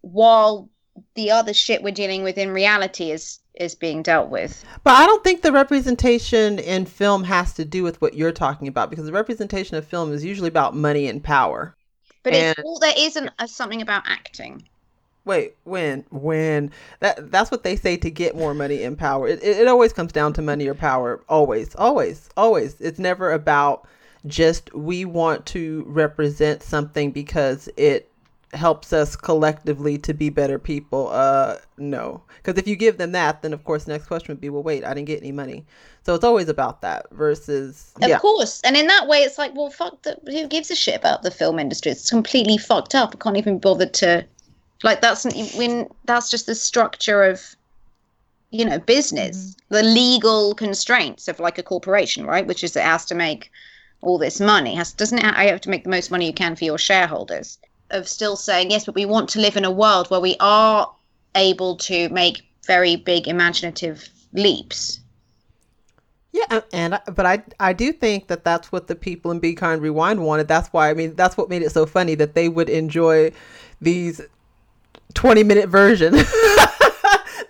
while the other shit we're dealing with in reality is is being dealt with. But I don't think the representation in film has to do with what you're talking about because the representation of film is usually about money and power. But and... it's all there isn't a, something about acting. Wait, when? When? That that's what they say to get more money and power. It, it, it always comes down to money or power. Always, always, always. It's never about just we want to represent something because it helps us collectively to be better people. Uh, no, because if you give them that, then of course the next question would be, well, wait, I didn't get any money. So it's always about that versus. Of yeah. course, and in that way, it's like, well, fuck. The, who gives a shit about the film industry? It's completely fucked up. I can't even bother to like that's when that's just the structure of you know business mm-hmm. the legal constraints of like a corporation right which is it has to make all this money has doesn't it have to make the most money you can for your shareholders of still saying yes but we want to live in a world where we are able to make very big imaginative leaps yeah, and but I I do think that that's what the people in Be Kind Rewind wanted. That's why I mean that's what made it so funny that they would enjoy these 20 minute version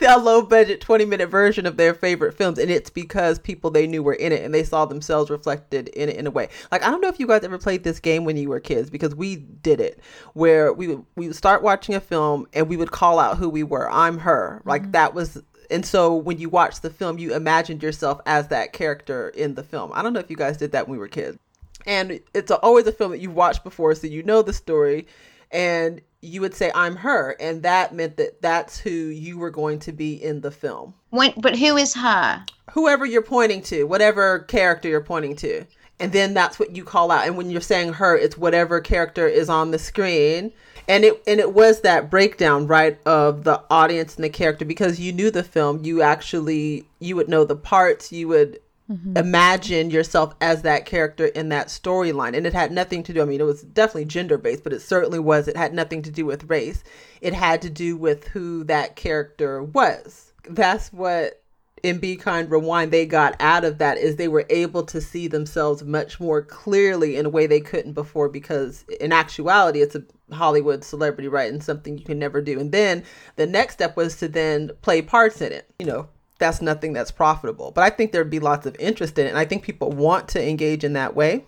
the low budget 20 minute version of their favorite films and it's because people they knew were in it and they saw themselves reflected in it in a way. Like i don't know if you guys ever played this game when you were kids because we did it where we would we would start watching a film and we would call out who we were. I'm her. Like mm-hmm. that was and so when you watch the film you imagined yourself as that character in the film. I don't know if you guys did that when we were kids. And it's always a film that you've watched before so you know the story and you would say i'm her and that meant that that's who you were going to be in the film. When, but who is her? Whoever you're pointing to whatever character you're pointing to. And then that's what you call out. And when you're saying her it's whatever character is on the screen. And it and it was that breakdown right of the audience and the character. Because you knew the film you actually you would know the parts you would mm-hmm. imagine yourself as that character in that storyline. And it had nothing to do, I mean, it was definitely gender based, but it certainly was, it had nothing to do with race. It had to do with who that character was. That's what in Be Kind Rewind they got out of that is they were able to see themselves much more clearly in a way they couldn't before because in actuality it's a Hollywood celebrity right and something you can never do. And then the next step was to then play parts in it. You know, that's nothing that's profitable. But I think there'd be lots of interest in it. And I think people want to engage in that way.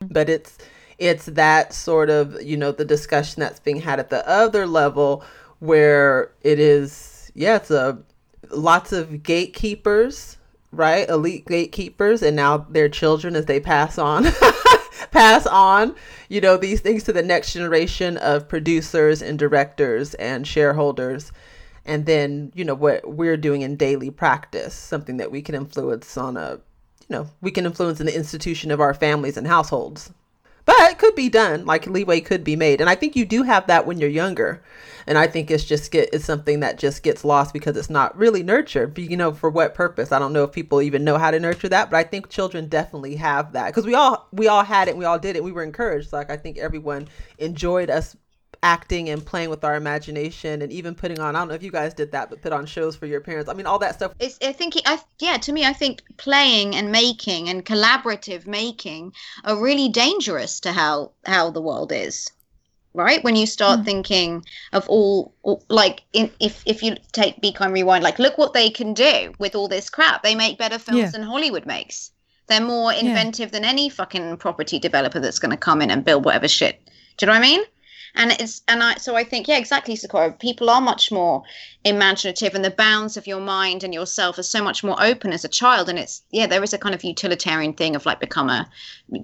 But it's it's that sort of, you know, the discussion that's being had at the other level where it is yeah, it's a lots of gatekeepers, right? Elite gatekeepers and now their children as they pass on pass on, you know, these things to the next generation of producers and directors and shareholders and then you know what we're doing in daily practice something that we can influence on a you know we can influence in the institution of our families and households. But it could be done like leeway could be made. And i think you do have that when you're younger. And i think it's just get it's something that just gets lost because it's not really nurtured you know for what purpose? I don't know if people even know how to nurture that but i think children definitely have that. Because we all we all had it we all did it. We were encouraged. Like i think everyone enjoyed us acting and playing with our imagination and even putting on i don't know if you guys did that but put on shows for your parents. I mean all that stuff. It's, i think I, yeah to me i think playing and making and collaborative making are really dangerous to how how the world is right? When you start mm. thinking of all, all like in, if if you take be kind rewind like look what they can do with all this crap. They make better films yeah. than hollywood makes. They're more inventive yeah. than any fucking property developer that's going to come in and build whatever shit. Do you know what i mean and it's and I so I think yeah exactly Sakura people are much more imaginative and the bounds of your mind and yourself are so much more open as a child and it's yeah there is a kind of utilitarian thing of like become a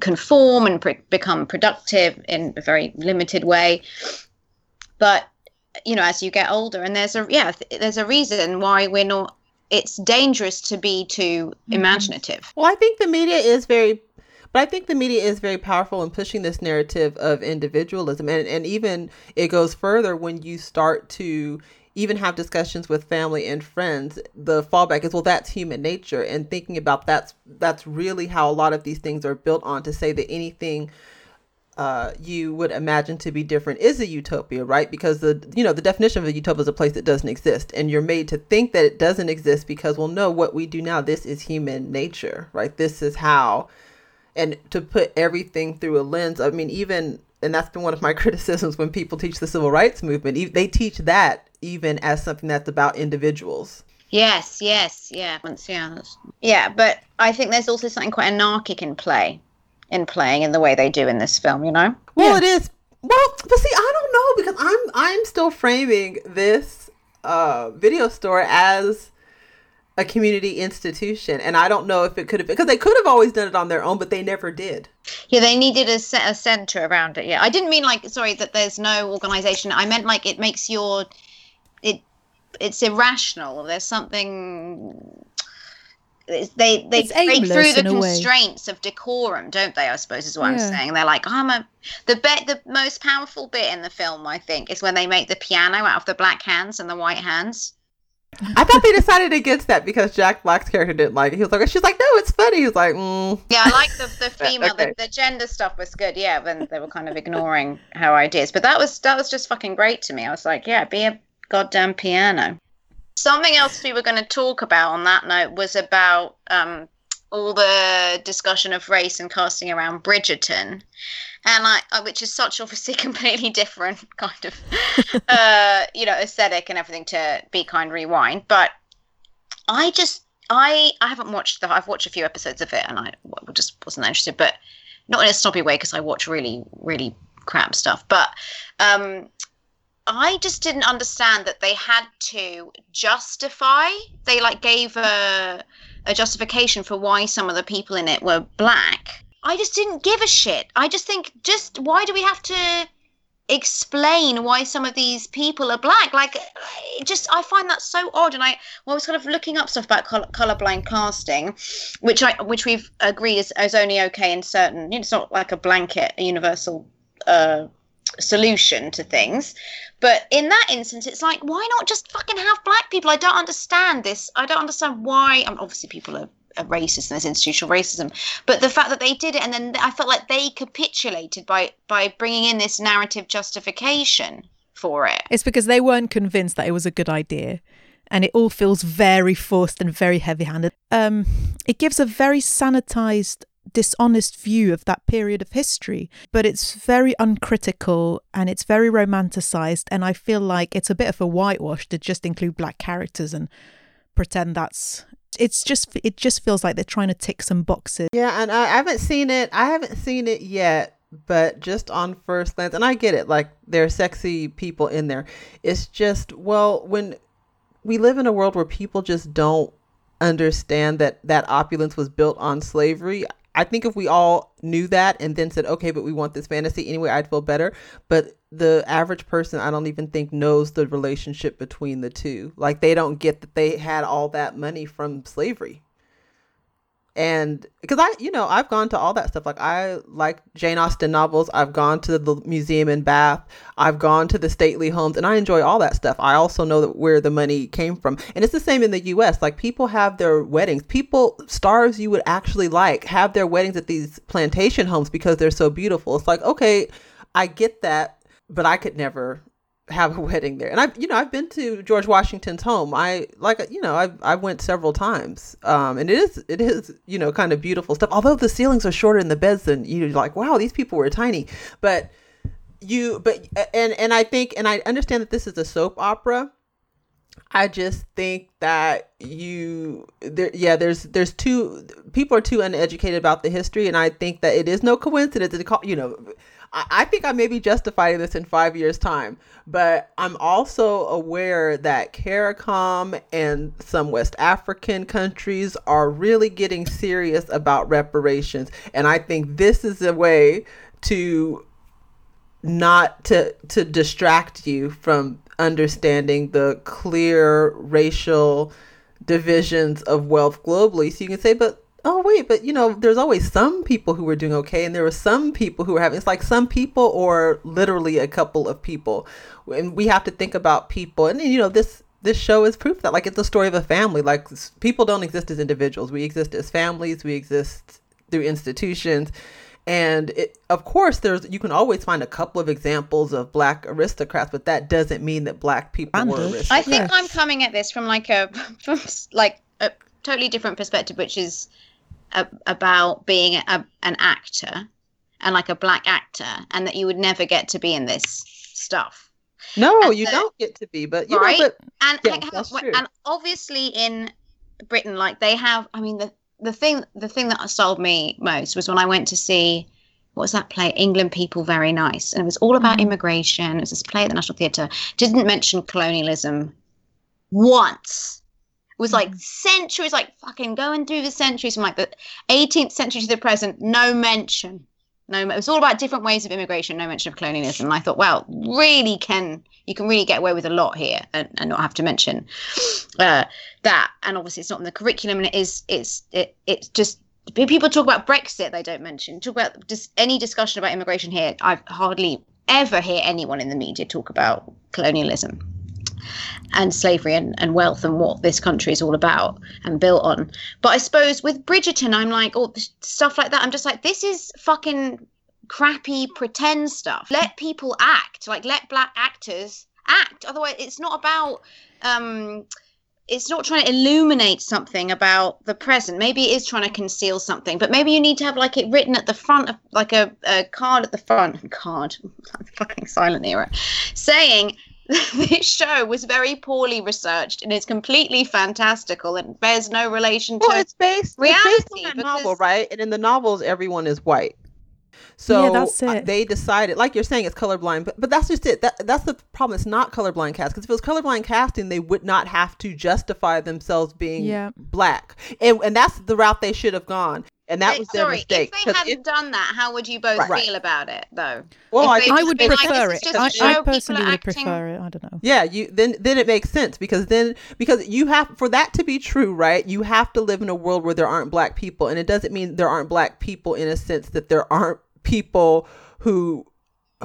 conform and pre- become productive in a very limited way but you know as you get older and there's a yeah there's a reason why we're not it's dangerous to be too mm-hmm. imaginative. Well, I think the media is very but I think the media is very powerful in pushing this narrative of individualism. And, and even it goes further when you start to even have discussions with family and friends the fallback is well that's human nature and thinking about that's that's really how a lot of these things are built on to say that anything uh, you would imagine to be different is a utopia, right? Because the you know the definition of a utopia is a place that doesn't exist, and you're made to think that it doesn't exist because well, no, what we do now, this is human nature, right? This is how and to put everything through a lens. I mean, even and that's been one of my criticisms when people teach the civil rights movement. They teach that even as something that's about individuals. Yes, yes, yeah, yeah, yeah. But I think there's also something quite anarchic in play, in playing in the way they do in this film. You know. Well, yeah. it is. Well, but see, I don't know because I'm I'm still framing this uh, video store as a community institution and i don't know if it could have because they could have always done it on their own but they never did. Yeah they needed a, a center around it yeah. I didn't mean like sorry that there's no organization i meant like it makes your it it's irrational there's something they they break through the constraints of decorum don't they i suppose is what yeah. i'm saying. They're like oh, i'm a the bet the most powerful bit in the film i think is when they make the piano out of the black hands and the white hands I thought they decided against that because Jack Black's character didn't like it. He was like, she's like, no, it's funny. He's like, mm. yeah, I like the, the female, okay. the, the, gender stuff was good. Yeah, when they were kind of ignoring her ideas, but that was that was just fucking great to me. I was like, yeah, be a goddamn piano. Something else we were going to talk about on that note was about um, all the discussion of race and casting around Bridgerton, and I, which is such obviously completely different kind of, uh, you know, aesthetic and everything to Be Kind Rewind. But I just, I, I haven't watched the, I've watched a few episodes of it, and I just wasn't interested, but not in a snobby way because I watch really, really crap stuff. But um, I just didn't understand that they had to justify. They like gave a a justification for why some of the people in it were black. I just didn't give a shit. I just think just why do we have to explain why some of these people are black? Like just I find that so odd and I, well, I was kind of looking up stuff about color, colorblind casting, which I which we've agreed is, is only okay in certain, it's not like a blanket a universal uh solution to things. But in that instance, it's like, why not just fucking have black people? I don't understand this. I don't understand why. I mean, obviously, people are, racist and there's institutional racism, but the fact that they did it and then I felt like they capitulated by by bringing in this narrative justification for it. It's because they weren't convinced that it was a good idea and it all feels very forced and very heavy-handed. Um, it gives a very sanitized dishonest view of that period of history, but it's very uncritical and it's very romanticized. And I feel like it's a bit of a whitewash to just include black characters and pretend that's it's just it just feels like they're trying to tick some boxes. Yeah, and I haven't seen it. I haven't seen it yet, but just on first glance, and I get it. Like there are sexy people in there. It's just well, when we live in a world where people just don't understand that that opulence was built on slavery. I think if we all knew that and then said, okay, but we want this fantasy anyway, I'd feel better. But the average person, I don't even think knows the relationship between the two. Like they don't get that they had all that money from slavery and because I, you know, I've gone to all that stuff. Like I like Jane Austen novels. I've gone to the museum in Bath. I've gone to the stately homes, and I enjoy all that stuff. I also know that where the money came from, and it's the same in the U.S. Like people have their weddings. People, stars you would actually like, have their weddings at these plantation homes because they're so beautiful. It's like okay, I get that, but I could never have a wedding there. And I, you know, I've been to George Washington's home. I like, you know, I I went several times. Um, and it is it is you know kind of beautiful stuff. Although the ceilings are shorter in the beds than you like. Wow, these people were tiny, but you but and and I think and I understand that this is a soap opera. I just think that you there yeah there's there's two people are too uneducated about the history and I think that it is no coincidence call you know I, think I may be justifying this in five years' time, but I'm also aware that CARICOM and some West African countries are really getting serious about reparations. And I think this is a way to not to to distract you from understanding the clear racial divisions of wealth globally. So you can say, but oh wait but you know there's always some people who were doing okay and there were some people who were having it's like some people or literally a couple of people. And we have to think about people. And you know this this show is proof that. Like it's the story of a family. Like people don't exist as individuals. We exist as families. We exist through institutions. And it, of course there's you can always find a couple of examples of black aristocrats but that doesn't mean that black people were aristocrats. i think i'm coming at this from like a from like a totally different perspective which is a, about being a, an actor and like a black actor, and that you would never get to be in this stuff. No, and you so, don't get to be, but you right. Know, but, and yeah, and obviously in Britain, like they have. I mean, the the thing the thing that sold me most was when I went to see what was that play? England People Very Nice, and it was all about mm-hmm. immigration. It was this play at the National Theatre. Didn't mention colonialism once was like mm. centuries, like fucking going through the centuries from like the 18th century to the present, no mention. No, it was all about different ways of immigration, no mention of colonialism. And I thought, wow, really can you can really get away with a lot here and, and not have to mention uh, that. And obviously, it's not in the curriculum, and it is it's it it's just people talk about Brexit, they don't mention. Talk about just any discussion about immigration here. I've hardly ever hear anyone in the media talk about colonialism and slavery and, and wealth and what this country is all about and built on. But I suppose with Bridgerton, I'm like, oh, stuff like that. I'm just like, this is fucking crappy pretend stuff. Let people act, like let black actors act. Otherwise, it's not about um, it's not trying to illuminate something about the present. Maybe it is trying to conceal something, but maybe you need to have like it written at the front of like a, a card at the front card, fucking silent era, saying this show was very poorly researched and is completely fantastical and bears no relation to well, it's based, reality. It's based on that novel, right? And in the novels, everyone is white. So yeah, that's uh, it. they decided, like you're saying, it's colorblind, but but that's just it. That that's the problem. It's not colorblind cast because if it was colorblind casting, they would not have to justify themselves being Yeah. black, and and that's the route they should have gone. And that Wait, was their sorry, mistake. if they hadn't if- done that, how would you both Right. feel about it, though? well, I I would been like, prefer this it. is just I, a show, I personally would acting- prefer it. I don't know. Yeah, you then then it makes sense because then because you have for that to be true, right? You have to live in a world where there aren't black people, and it doesn't mean there aren't black people in a sense that there aren't people who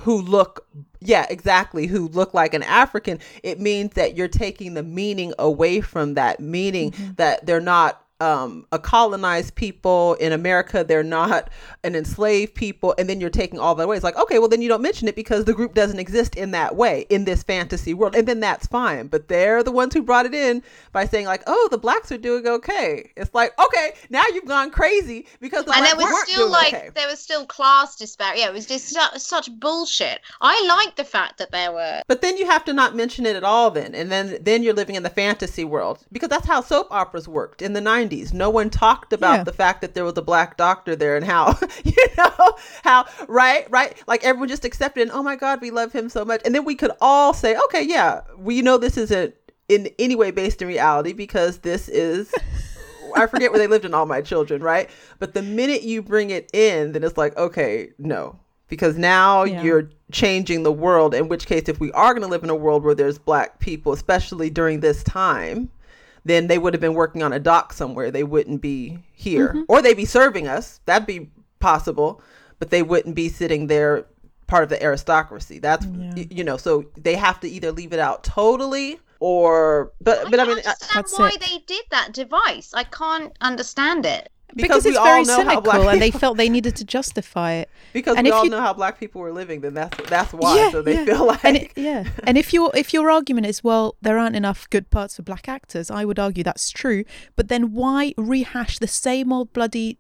who look yeah exactly who look like an african it means that you're taking the meaning away from that meaning mm-hmm. that they're not um, a colonized people in America, they're not an enslaved people, and then you're taking all that away. It's like, okay, well, then you don't mention it because the group doesn't exist in that way in this fantasy world, and then that's fine. But they're the ones who brought it in by saying, like, oh, the blacks are doing okay. It's like, okay, now you've gone crazy because the and blacks there was still doing like okay. there was still class disparity. Yeah, it was just su- such bullshit. I like the fact that there were. But then you have to not mention it at all then. And then then you're living in the fantasy world because that's how soap operas worked in the 90s. No one talked about Yeah. the fact that there was a black doctor there and how, you know, how right, right? Like everyone just accepted and oh my god, we love him so much. And then we could all say, "Okay, yeah, we know this isn't in any way based in reality because this is I forget where they lived in All My Children, right? But the minute you bring it in, then it's like, okay, no. Because now Yeah. you're changing the world, in which case, if we are going to live in a world where there's black people, especially during this time, then they would have been working on a dock somewhere. They wouldn't be here. Mm-hmm. Or they'd be serving us. That'd be possible. But they wouldn't be sitting there part of the aristocracy. That's, Yeah. you know, so they have to either leave it out totally or, but, but I don't mean, I- understand That's why it. they did that device. I can't understand it. Because, because we it's all very know how black cynical, and they felt they needed to justify it. because And we if all you- know how black people were living then that's that's why so they yeah. feel like and it, yeah and if your if your argument is well there aren't enough good parts for black actors i would argue that's true but then why rehash the same old bloody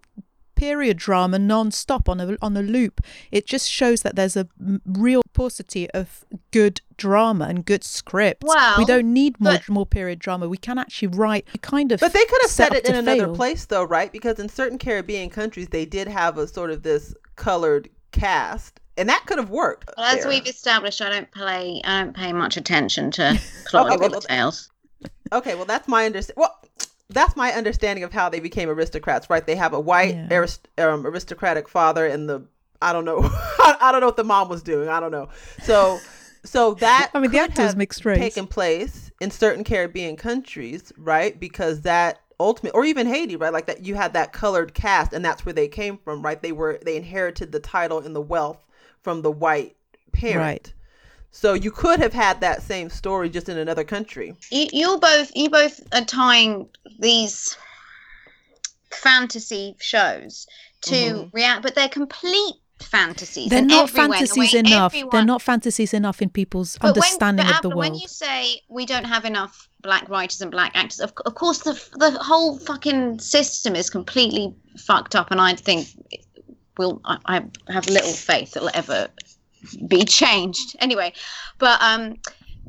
period drama non-stop on a on a loop it just shows that there's a real paucity of good drama and good scripts we don't need more but- more period drama we can actually write kind of but they could have set said up it in to another fail. place though right because in certain caribbean countries they did have a sort of this colored cast and that could have worked Well, as there. we've established, I don't play. I don't pay much attention to plot Okay, okay, well, tales. okay well that's my understanding well that's my understanding of how they became aristocrats right they have a white Yeah. arist- um, aristocratic father and the i don't know i don't know what the mom was doing i don't know so so that I mean, the could actor was have mixed race. taken place in certain Caribbean countries, right? Because that ultimate, or even Haiti, right? Like that, you had that colored cast, and that's where they came from, right? They were they inherited the title and the wealth from the white parent. Right. So you could have had that same story just in another country. You, you're both. You both are tying these fantasy shows to Mhm. react, but they're complete fantasies. they're not everywhere, the fantasies way enough they're not fantasies enough in people's But when- understanding but of the Abba, world When you say we don't have enough black writers and black actors, of, of course the the whole fucking system is completely fucked up, and I think will I, I have little faith it'll ever be changed. Anyway, but um.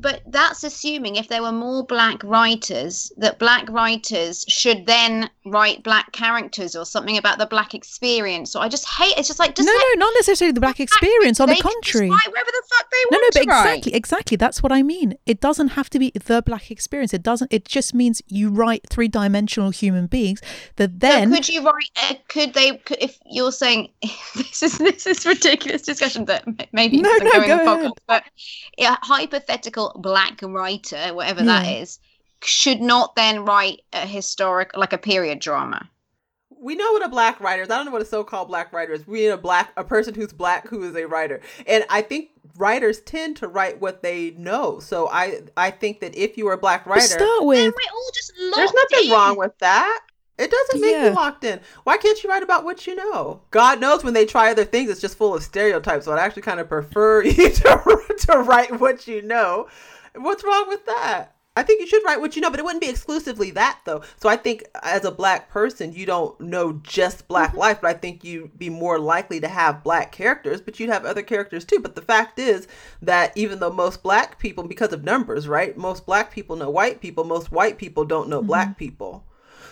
But that's assuming if there were more black writers, that black writers should then write black characters or something about the black experience. So I just hate. It's just like just no, no, not necessarily the black experience. On the they can just contrary, write whatever the fuck they no, no, want but to write. exactly, exactly. That's what I mean. It doesn't have to be the black experience. It doesn't. It just means you write three-dimensional human beings that So then. could you write? Uh, could they? Could, if you're saying this is this is ridiculous discussion that maybe No, no, going go ahead. podcast, but a hypothetical black writer, whatever that Yeah. is, should not then write a historic, like a period drama. We know what a black writer is. I don't know what a so-called black writer is. We need a black a person who's black who is a writer. And I think writers tend to write what they know. So I I think that if you are a black to writer, start Then with, we're all just locked There's nothing in. wrong with that. It doesn't make Yeah. you locked in. Why can't you write about what you know? God knows when they try other things, it's just full of stereotypes. So I'd actually kind of prefer you to, to write what you know. What's wrong with that? I think you should write what you know, but it wouldn't be exclusively that though. So I think as a black person, you don't know just black mm-hmm. life, but I think you'd be more likely to have black characters, but you'd have other characters too. But the fact is that even though most black people, because of numbers, right? Most black people know white people, most white people don't know mm-hmm. black people.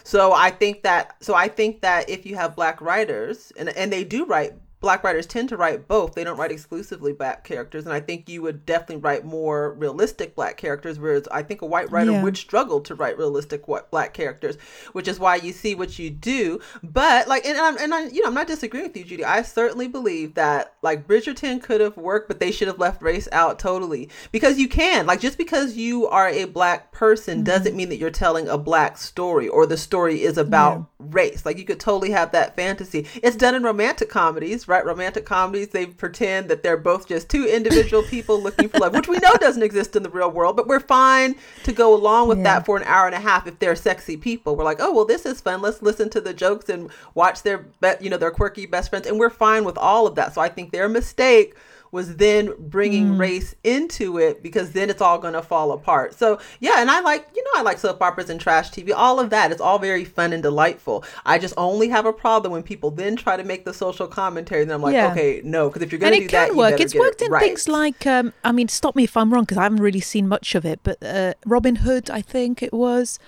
So I think that so I think that if you have black writers and and they do write black writers tend to write both. They don't write exclusively black characters, and I think you would definitely write more realistic black characters. Whereas I think a white writer yeah. would struggle to write realistic black characters, which is why you see what you do. But like, and I'm and I, you know, I'm not disagreeing with you, Judy. I certainly believe that like Bridgerton could have worked, but they should have left race out totally because you can. Like, just because you are a black person mm-hmm. doesn't mean that you're telling a black story or the story is about yeah. race. Like, you could totally have that fantasy. It's done in romantic comedies right? Romantic comedies, they pretend that they're both just two individual people looking for love, which we know doesn't exist in the real world, but we're fine to go along with yeah. that for an hour and a half if they're sexy people. We're like, oh, well, this is fun. Let's listen to the jokes and watch their, you know, their quirky best friends. And we're fine with all of that. So I think their mistake was then bringing mm. race into it because then it's all going to fall apart. So, yeah, and I like, you know, I like soap operas and trash TV, all of that. It's all very fun and delightful. I just only have a problem when people then try to make the social commentary. And I'm like, yeah. okay, no, because if you're going to do that, it can work. It's worked it in right. things like, um, I mean, stop me if I'm wrong because I haven't really seen much of it, but uh, Robin Hood, I think it was.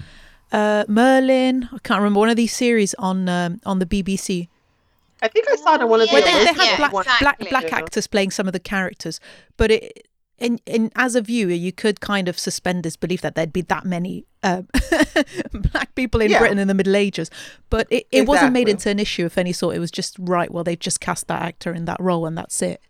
Uh, Merlin, I can't remember one of these series on um, on the BBC I think I saw it in one of the. Well, they, they had black, exactly. black black actors playing some of the characters, but it. In, in as a viewer, you could kind of suspend disbelief that there'd be that many uh, black people in yeah. Britain in the Middle Ages, but it, it exactly. wasn't made into an issue of any sort. It was just right. Well, they've just cast that actor in that role, and that's it.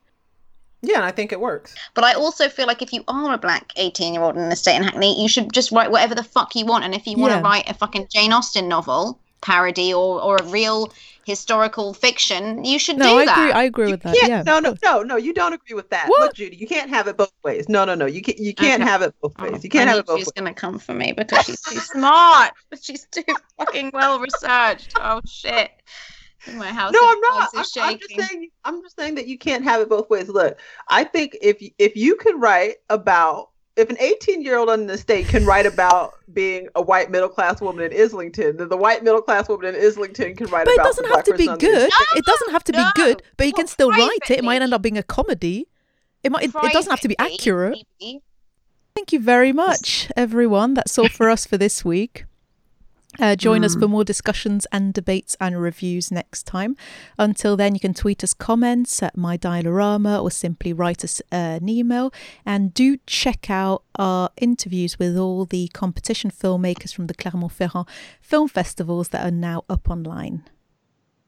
Yeah, and I think it works. But I also feel like if you are a black 18 year old in the state in Hackney, you should just write whatever the fuck you want. And if you want to write a fucking Jane Austen novel parody or, or a real historical fiction, you should no, do I that. Agree, I agree with that. Yeah. No, no, no, no. You don't agree with that. What? Look, Judy, you can't have it both ways. No, no, no. You can't. You can't okay. have it both ways. You can't have it both she's ways. She's gonna come for me because she's too smart. But she's too fucking well researched. Oh shit. My house no, I'm not. I'm, I'm, just saying. I'm just saying that you can't have it both ways. Look, I think if if you could write about if an 18 year old in the state can write about being a white middle class woman in Islington, then the white middle class woman in Islington can write but about. But it doesn't have to be good. No, it doesn't have to no. be good, but you can still write it. It might end up being a comedy. It might. It, it doesn't have to be accurate. Thank you very much, everyone. That's all for us for this week. Uh, join mm. us for more discussions and debates and reviews next time. Until then, you can tweet us comments at my dialorama or simply write us uh, an email. And do check out our interviews with all the competition filmmakers from the Clermont-Ferrand film festivals that are now up online.